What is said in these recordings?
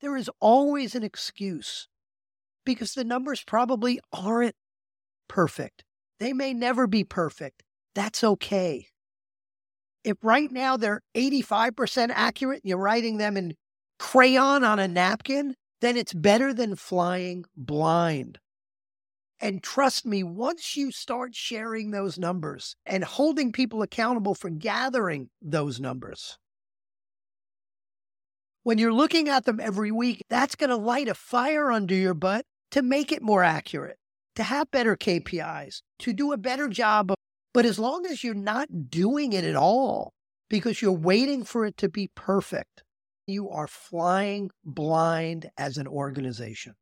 there is always an excuse because the numbers probably aren't perfect. They may never be perfect. That's okay. If right now they're 85% accurate, and you're writing them in crayon on a napkin, then it's better than flying blind. And trust me, once you start sharing those numbers and holding people accountable for gathering those numbers, when you're looking at them every week, that's going to light a fire under your butt to make it more accurate, to have better KPIs, to do a better job. Of, but as long as you're not doing it at all because you're waiting for it to be perfect, you are flying blind as an organization.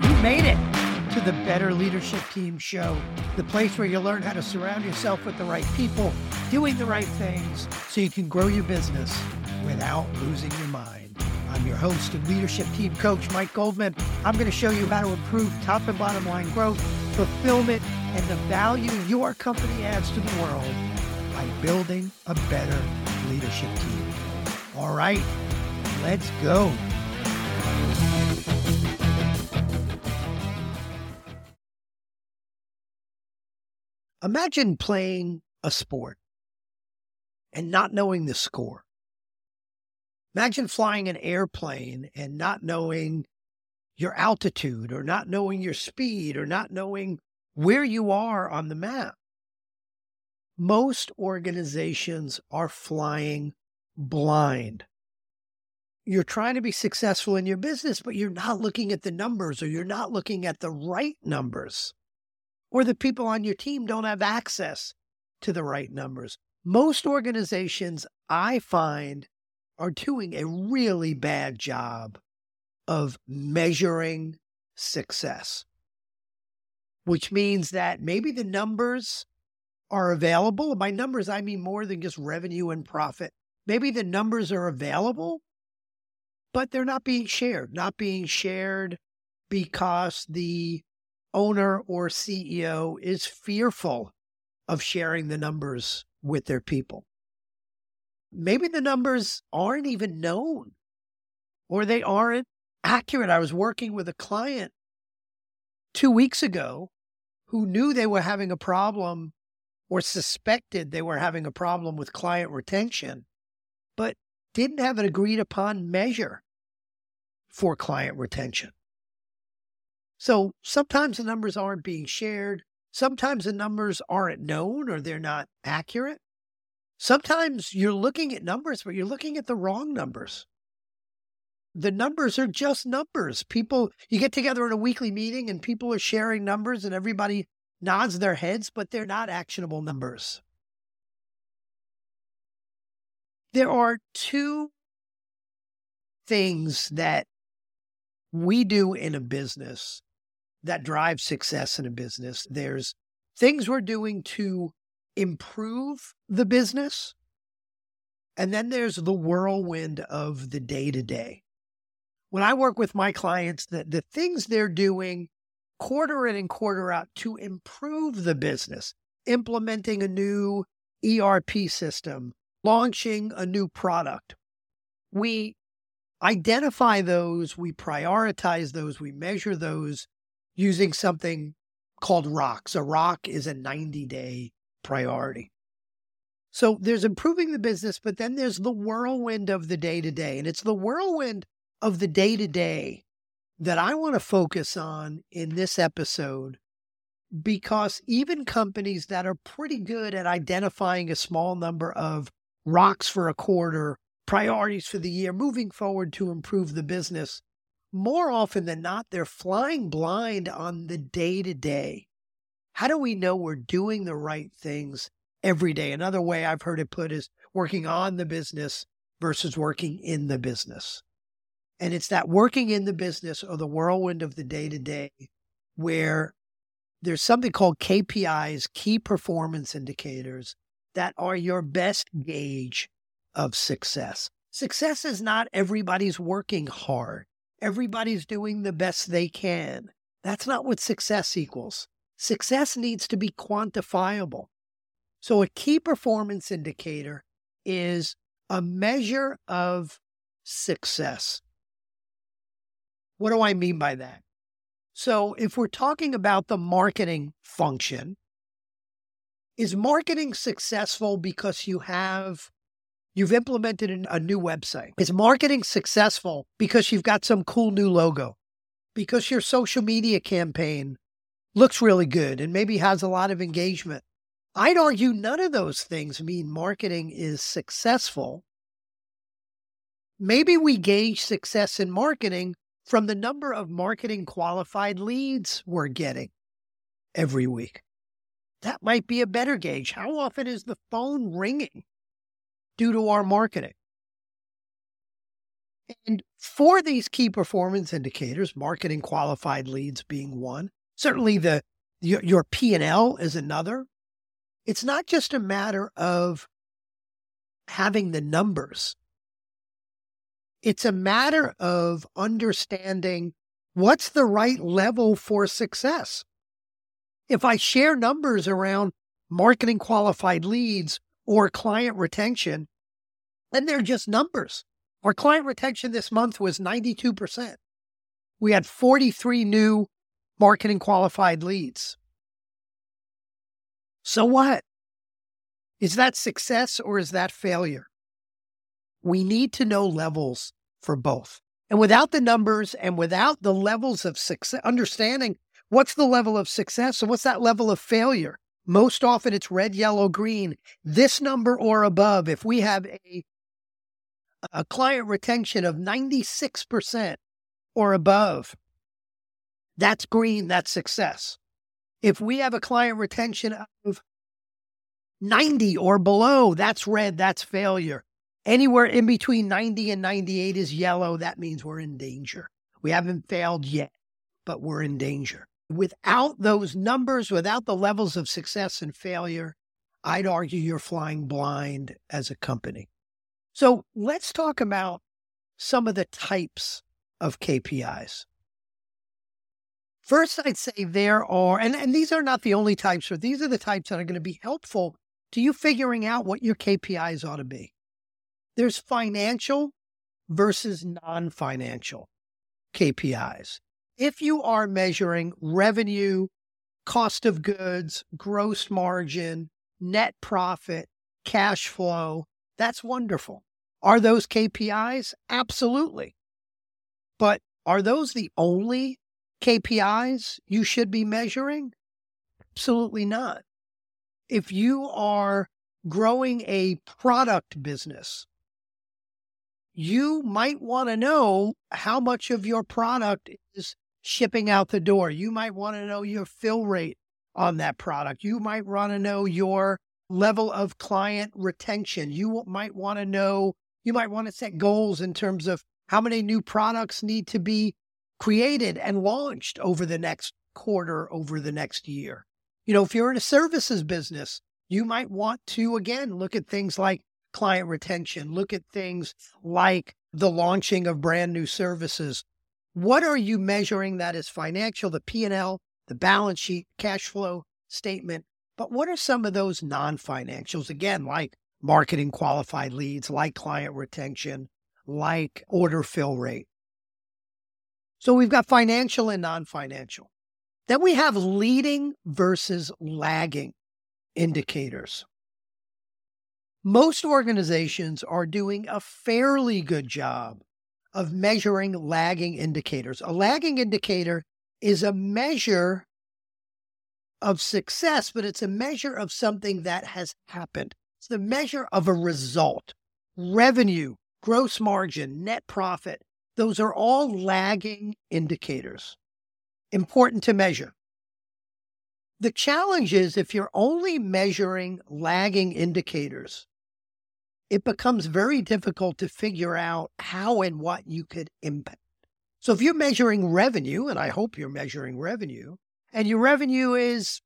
You made it to the Better Leadership Team Show, the place where you learn how to surround yourself with the right people, doing the right things, so you can grow your business without losing your mind. I'm your host and leadership team coach, Mike Goldman. I'm going to show you how to improve top and bottom line growth, fulfillment, and the value your company adds to the world by building a better leadership team. All right, let's go. Imagine playing a sport and not knowing the score. Imagine flying an airplane and not knowing your altitude or not knowing your speed or not knowing where you are on the map. Most organizations are flying blind. You're trying to be successful in your business, but you're not looking at the numbers or you're not looking at the right numbers or the people on your team don't have access to the right numbers. Most organizations, I find, are doing a really bad job of measuring success, which means that maybe the numbers are available. By numbers, I mean more than just revenue and profit. Maybe the numbers are available, but they're not being shared, not being shared because the owner or CEO is fearful of sharing the numbers with their people. Maybe the numbers aren't even known or they aren't accurate. I was working with a client two weeks ago who knew they were having a problem or suspected they were having a problem with client retention, but didn't have an agreed upon measure for client retention. So sometimes the numbers aren't being shared. Sometimes the numbers aren't known or they're not accurate. Sometimes you're looking at numbers, but you're looking at the wrong numbers. The numbers are just numbers. People, you get together in a weekly meeting and people are sharing numbers and everybody nods their heads, but they're not actionable numbers. There are two things that we do in a business that drives success in a business. There's things we're doing to improve the business. And then there's the whirlwind of the day to day. When I work with my clients, the, the things they're doing quarter in and quarter out to improve the business, implementing a new ERP system, launching a new product. We identify those, we prioritize those, we measure those using something called rocks. A rock is a 90 day priority. So there's improving the business, but then there's the whirlwind of the day to day. And it's the whirlwind of the day to day that I want to focus on in this episode because even companies that are pretty good at identifying a small number of rocks for a quarter priorities for the year moving forward to improve the business, more often than not, they're flying blind on the day to day. How do we know we're doing the right things every day? Another way I've heard it put is working on the business versus working in the business. And it's that working in the business or the whirlwind of the day to day where there's something called KPIs, key performance indicators, that are your best gauge of success. Success is not everybody's working hard, everybody's doing the best they can. That's not what success equals. Success needs to be quantifiable. So, a key performance indicator is a measure of success. What do I mean by that? So, if we're talking about the marketing function, is marketing successful because you have you've implemented a new website? Is marketing successful because you've got some cool new logo? Because your social media campaign looks really good and maybe has a lot of engagement? I'd argue none of those things mean marketing is successful. Maybe we gauge success in marketing from the number of marketing qualified leads we're getting every week. That might be a better gauge. How often is the phone ringing due to our marketing? And for these key performance indicators, marketing qualified leads being one, certainly the your, your P&L is another. It's not just a matter of having the numbers. It's a matter of understanding what's the right level for success. If I share numbers around marketing qualified leads or client retention, then they're just numbers. Our client retention this month was 92%. We had 43 new marketing qualified leads. So what? Is that success or is that failure? We need to know levels for both. And without the numbers and without the levels of success, understanding what's the level of success and what's that level of failure, most often it's red, yellow, green, this number or above. If we have a, a client retention of 96% or above, that's green, that's success. If we have a client retention of 90 or below, that's red, that's failure. Anywhere in between 90 and 98 is yellow. That means we're in danger. We haven't failed yet, but we're in danger. Without those numbers, without the levels of success and failure, I'd argue you're flying blind as a company. So let's talk about some of the types of KPIs. First, I'd say there are, and, and these are not the only types, but these are the types that are going to be helpful to you figuring out what your KPIs ought to be. There's financial versus non financial KPIs. If you are measuring revenue, cost of goods, gross margin, net profit, cash flow, that's wonderful. Are those KPIs? Absolutely. But are those the only KPIs you should be measuring? Absolutely not. If you are growing a product business, you might want to know how much of your product is shipping out the door. You might want to know your fill rate on that product. You might want to know your level of client retention. You might want to know, you might want to set goals in terms of how many new products need to be created and launched over the next quarter, over the next year. You know, if you're in a services business, you might want to, again, look at things like client retention, look at things like the launching of brand new services. What are you measuring that is financial, the P&L, the balance sheet, cash flow statement? But what are some of those non-financials again, like marketing qualified leads, like client retention, like order fill rate? So we've got financial and non-financial. Then we have leading versus lagging indicators. Most organizations are doing a fairly good job of measuring lagging indicators. A lagging indicator is a measure of success, but it's a measure of something that has happened. It's the measure of a result. Revenue, gross margin, net profit, those are all lagging indicators. Important to measure. The challenge is if you're only measuring lagging indicators, it becomes very difficult to figure out how and what you could impact. So if you're measuring revenue, and I hope you're measuring revenue, and your revenue is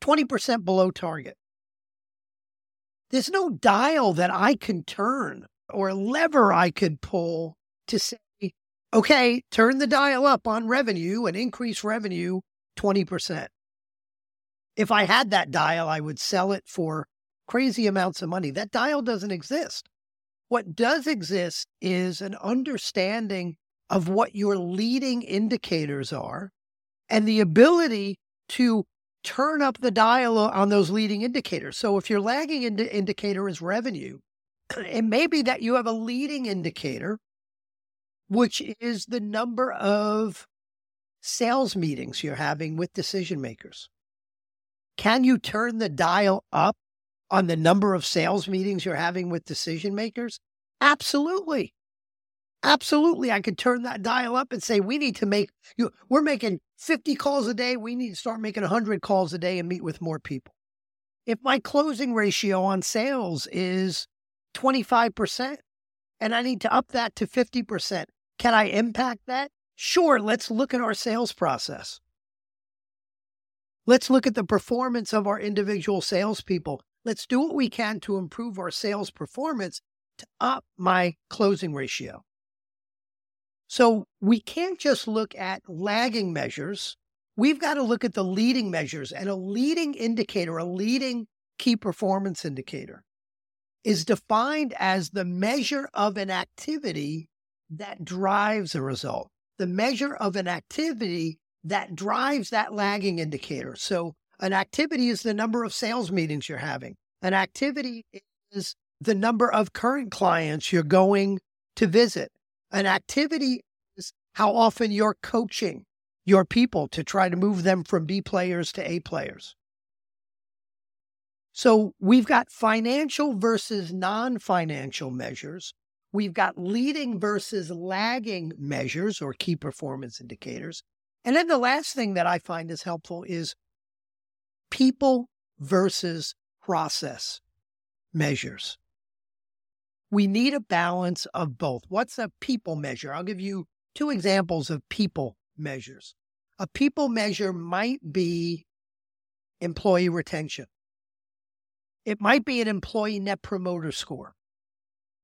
20% below target, there's no dial that I can turn or lever I could pull to say, okay, turn the dial up on revenue and increase revenue 20%. If I had that dial, I would sell it for crazy amounts of money. That dial doesn't exist. What does exist is an understanding of what your leading indicators are and the ability to turn up the dial on those leading indicators. So if your lagging ind- indicator is revenue, it may be that you have a leading indicator, which is the number of sales meetings you're having with decision makers. Can you turn the dial up on the number of sales meetings you're having with decision makers? Absolutely. Absolutely. I could turn that dial up and say, we need to make you, we're making 50 calls a day. We need to start making 100 calls a day and meet with more people. If my closing ratio on sales is 25% and I need to up that to 50%, can I impact that? Sure. Let's look at our sales process. Let's look at the performance of our individual salespeople. Let's do what we can to improve our sales performance to up my closing ratio. So we can't just look at lagging measures. We've got to look at the leading measures and a leading indicator, a leading key performance indicator is defined as the measure of an activity that drives a result, the measure of an activity that drives that lagging indicator. So an activity is the number of sales meetings you're having. An activity is the number of current clients you're going to visit. An activity is how often you're coaching your people to try to move them from B players to A players. So we've got financial versus non financial measures. We've got leading versus lagging measures or key performance indicators. And then the last thing that I find is helpful is people versus process measures we need a balance of both. What's a people measure? I'll give you two examples of people measures. A people measure might be employee retention. It might be an employee net promoter score.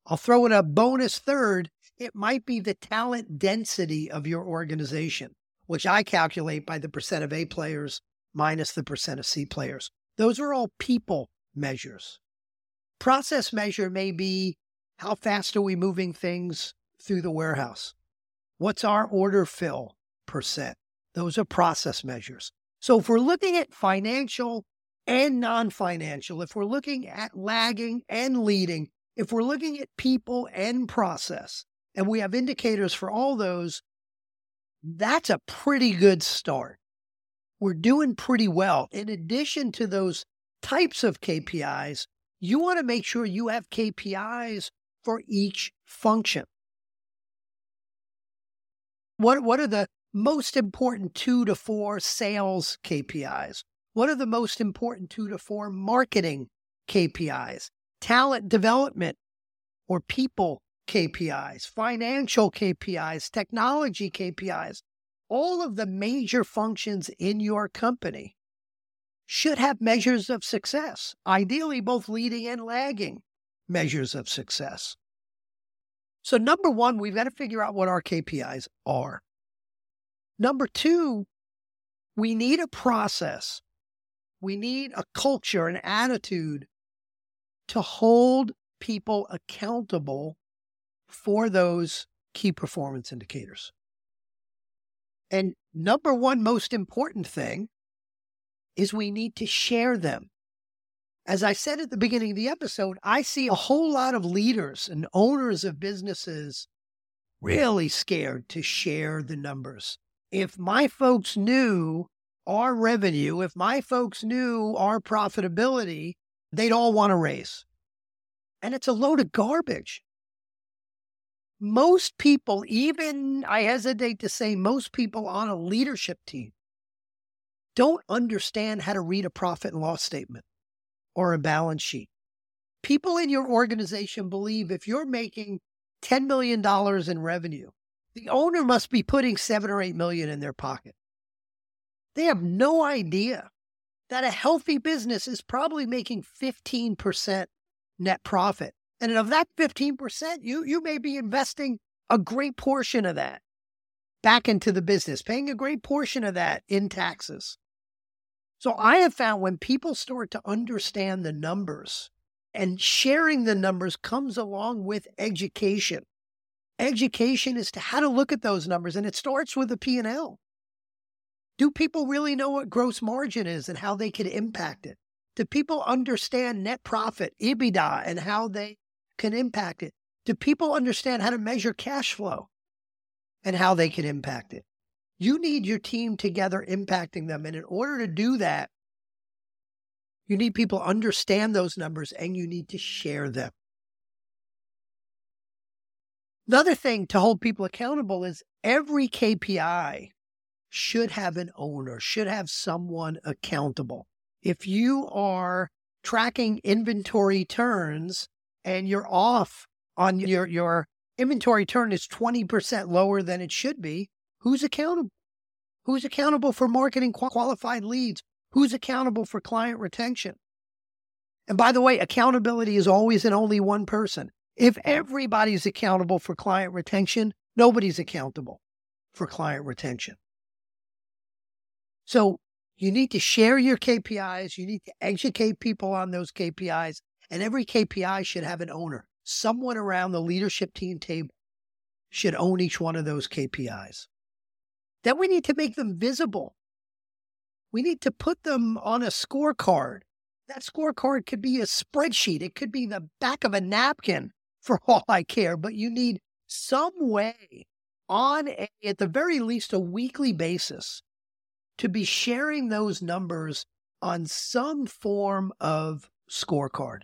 I'll throw in a bonus third. It might be the talent density of your organization, which I calculate by the percent of A players minus the percent of C players. Those are all people measures. Process measure may be how fast are we moving things through the warehouse? What's our order fill percent? Those are process measures. So if we're looking at financial and non financial, if we're looking at lagging and leading, if we're looking at people and process, and we have indicators for all those, that's a pretty good start. We're doing pretty well. In addition to those types of KPIs, you want to make sure you have KPIs for each function. What, what are the most important two to four sales KPIs? What are the most important two to four marketing KPIs? Talent development or people KPIs, financial KPIs, technology KPIs, all of the major functions in your company should have measures of success, ideally both leading and lagging measures of success. So, number one, we've got to figure out what our KPIs are. Number two, we need a process. We need a culture, an attitude to hold people accountable for those key performance indicators. And number one most important thing is we need to share them. As I said at the beginning of the episode, I see a whole lot of leaders and owners of businesses really scared to share the numbers. If my folks knew our revenue, if my folks knew our profitability, they'd all want to raise. And it's a load of garbage. Most people, even I hesitate to say most people on a leadership team, don't understand how to read a profit and loss statement or a balance sheet. People in your organization believe if you're making $10 million in revenue, the owner must be putting seven or eight million in their pocket. They have no idea that a healthy business is probably making 15% net profit. And of that 15%, you, you may be investing a great portion of that back into the business, paying a great portion of that in taxes. So I have found when people start to understand the numbers And sharing the numbers comes along with education. Education is to how to look at those numbers, and it starts with the P&L. Do people really know what gross margin is and how they can impact it? Do people understand net profit, EBITDA, and how they can impact it? Do people understand how to measure cash flow and how they can impact it? You need your team together impacting them. And in order to do that, you need people understand those numbers and you need to share them. Another thing to hold people accountable is every KPI should have an owner, should have someone accountable. If you are tracking inventory turns and you're off on your, your inventory turn is 20% lower than it should be, who's accountable? Who's accountable for marketing qualified leads? Who's accountable for client retention? And by the way, accountability is always in only one person. If everybody's accountable for client retention, nobody's accountable for client retention. So you need to share your KPIs. You need to educate people on those KPIs. And every KPI should have an owner. Someone around the leadership team table should own each one of those KPIs. Then we need to make them visible. We need to put them on a scorecard. That scorecard could be a spreadsheet, it could be the back of a napkin for all I care, but you need some way on a, at the very least a weekly basis to be sharing those numbers on some form of scorecard.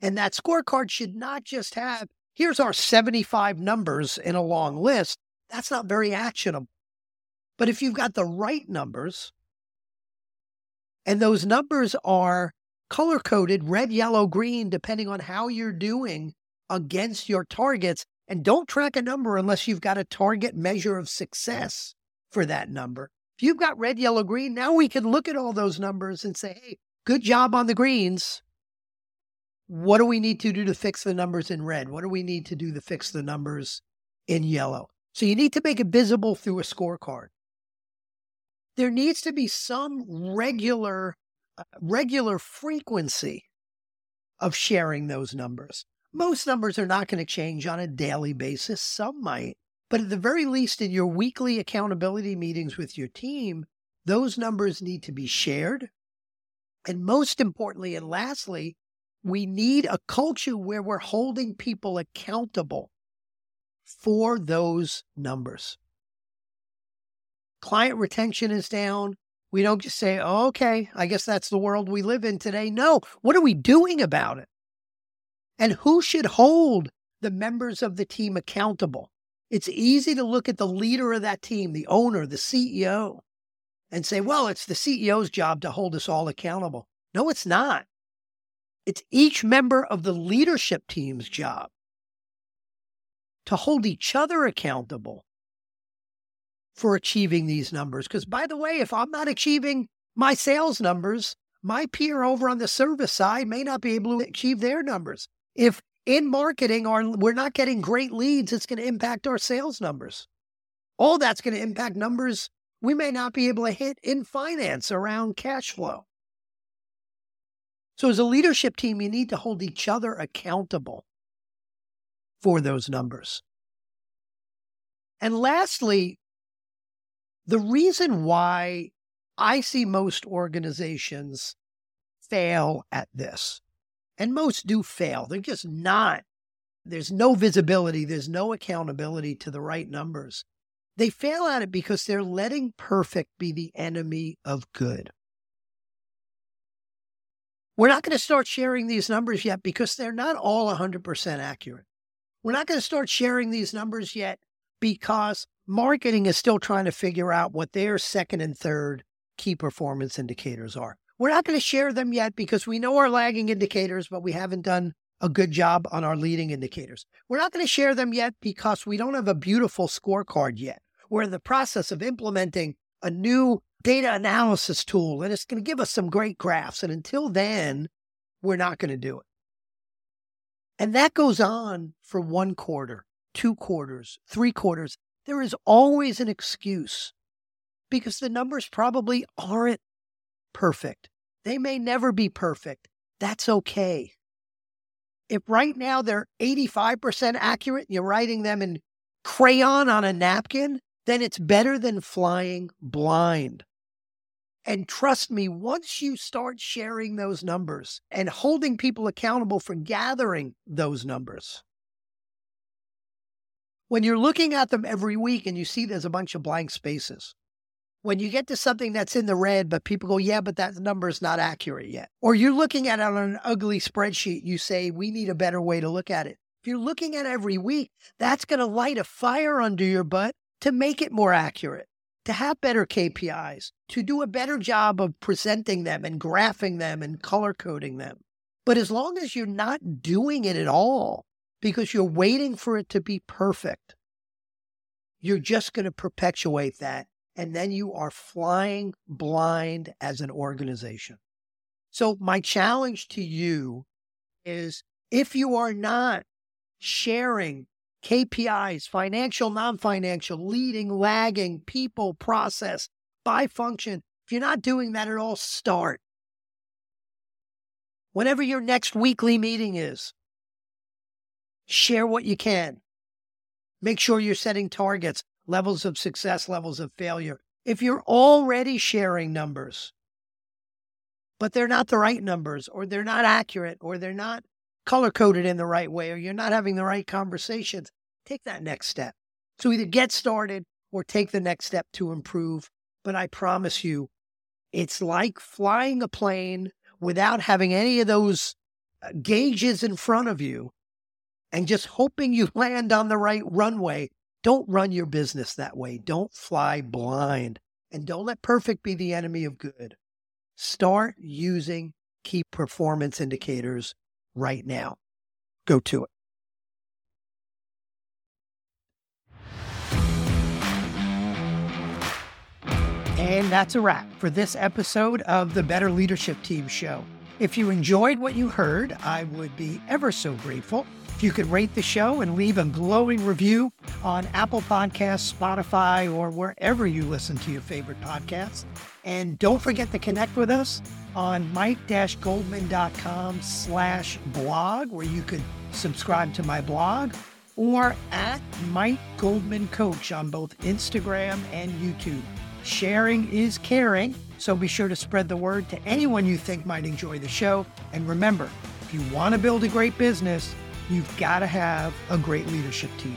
And that scorecard should not just have, here's our 75 numbers in a long list. That's not very actionable. But if you've got the right numbers, and those numbers are color coded red, yellow, green, depending on how you're doing against your targets. And don't track a number unless you've got a target measure of success for that number. If you've got red, yellow, green, now we can look at all those numbers and say, hey, good job on the greens. What do we need to do to fix the numbers in red? What do we need to do to fix the numbers in yellow? So you need to make it visible through a scorecard there needs to be some regular uh, regular frequency of sharing those numbers. Most numbers are not going to change on a daily basis, some might, but at the very least in your weekly accountability meetings with your team, those numbers need to be shared. And most importantly and lastly, we need a culture where we're holding people accountable for those numbers client retention is down. We don't just say, oh, okay, I guess that's the world we live in today. No, what are we doing about it? And who should hold the members of the team accountable? It's easy to look at the leader of that team, the owner, the CEO, and say, well, it's the CEO's job to hold us all accountable. No, it's not. It's each member of the leadership team's job to hold each other accountable for achieving these numbers. Because, by the way, if I'm not achieving my sales numbers, my peer over on the service side may not be able to achieve their numbers. If in marketing we're not getting great leads, it's going to impact our sales numbers. All that's going to impact numbers we may not be able to hit in finance around cash flow. So, as a leadership team, you need to hold each other accountable for those numbers. And lastly, the reason why I see most organizations fail at this, and most do fail, they're just not, there's no visibility, there's no accountability to the right numbers. They fail at it because they're letting perfect be the enemy of good. We're not going to start sharing these numbers yet because they're not all 100% accurate. We're not going to start sharing these numbers yet because marketing is still trying to figure out what their second and third key performance indicators are. We're not going to share them yet because we know our lagging indicators, but we haven't done a good job on our leading indicators. We're not going to share them yet because we don't have a beautiful scorecard yet. We're in the process of implementing a new data analysis tool, and it's going to give us some great graphs. And until then, we're not going to do it. And that goes on for one quarter, two quarters, three quarters, there is always an excuse because the numbers probably aren't perfect. They may never be perfect. That's okay. If right now they're 85% accurate, and you're writing them in crayon on a napkin, then it's better than flying blind. And trust me, once you start sharing those numbers and holding people accountable for gathering those numbers, when you're looking at them every week and you see there's a bunch of blank spaces, when you get to something that's in the red, but people go, yeah, but that number is not accurate yet. Or you're looking at it on an ugly spreadsheet, you say, we need a better way to look at it. If you're looking at every week, that's going to light a fire under your butt to make it more accurate, to have better KPIs, to do a better job of presenting them and graphing them and color coding them. But as long as you're not doing it at all, because you're waiting for it to be perfect, you're just going to perpetuate that. And then you are flying blind as an organization. So, my challenge to you is if you are not sharing KPIs, financial, non financial, leading, lagging, people, process, by function. If you're not doing that at all, start. Whenever your next weekly meeting is, share what you can. Make sure you're setting targets, levels of success, levels of failure. If you're already sharing numbers, but they're not the right numbers, or they're not accurate, or they're not color coded in the right way or you're not having the right conversations, take that next step. So either get started or take the next step to improve. But I promise you, it's like flying a plane without having any of those uh, gauges in front of you and just hoping you land on the right runway. Don't run your business that way. Don't fly blind. And don't let perfect be the enemy of good. Start using key performance indicators right now. Go to it. And that's a wrap for this episode of the Better Leadership Team Show. If you enjoyed what you heard, I would be ever so grateful if you could rate the show and leave a glowing review on Apple Podcasts, Spotify, or wherever you listen to your favorite podcasts. And don't forget to connect with us on mike-goldman.com slash blog, where you could subscribe to my blog, or at Mike Goldman Coach on both Instagram and YouTube. Sharing is caring, so be sure to spread the word to anyone you think might enjoy the show. And remember, if you want to build a great business, you've got to have a great leadership team.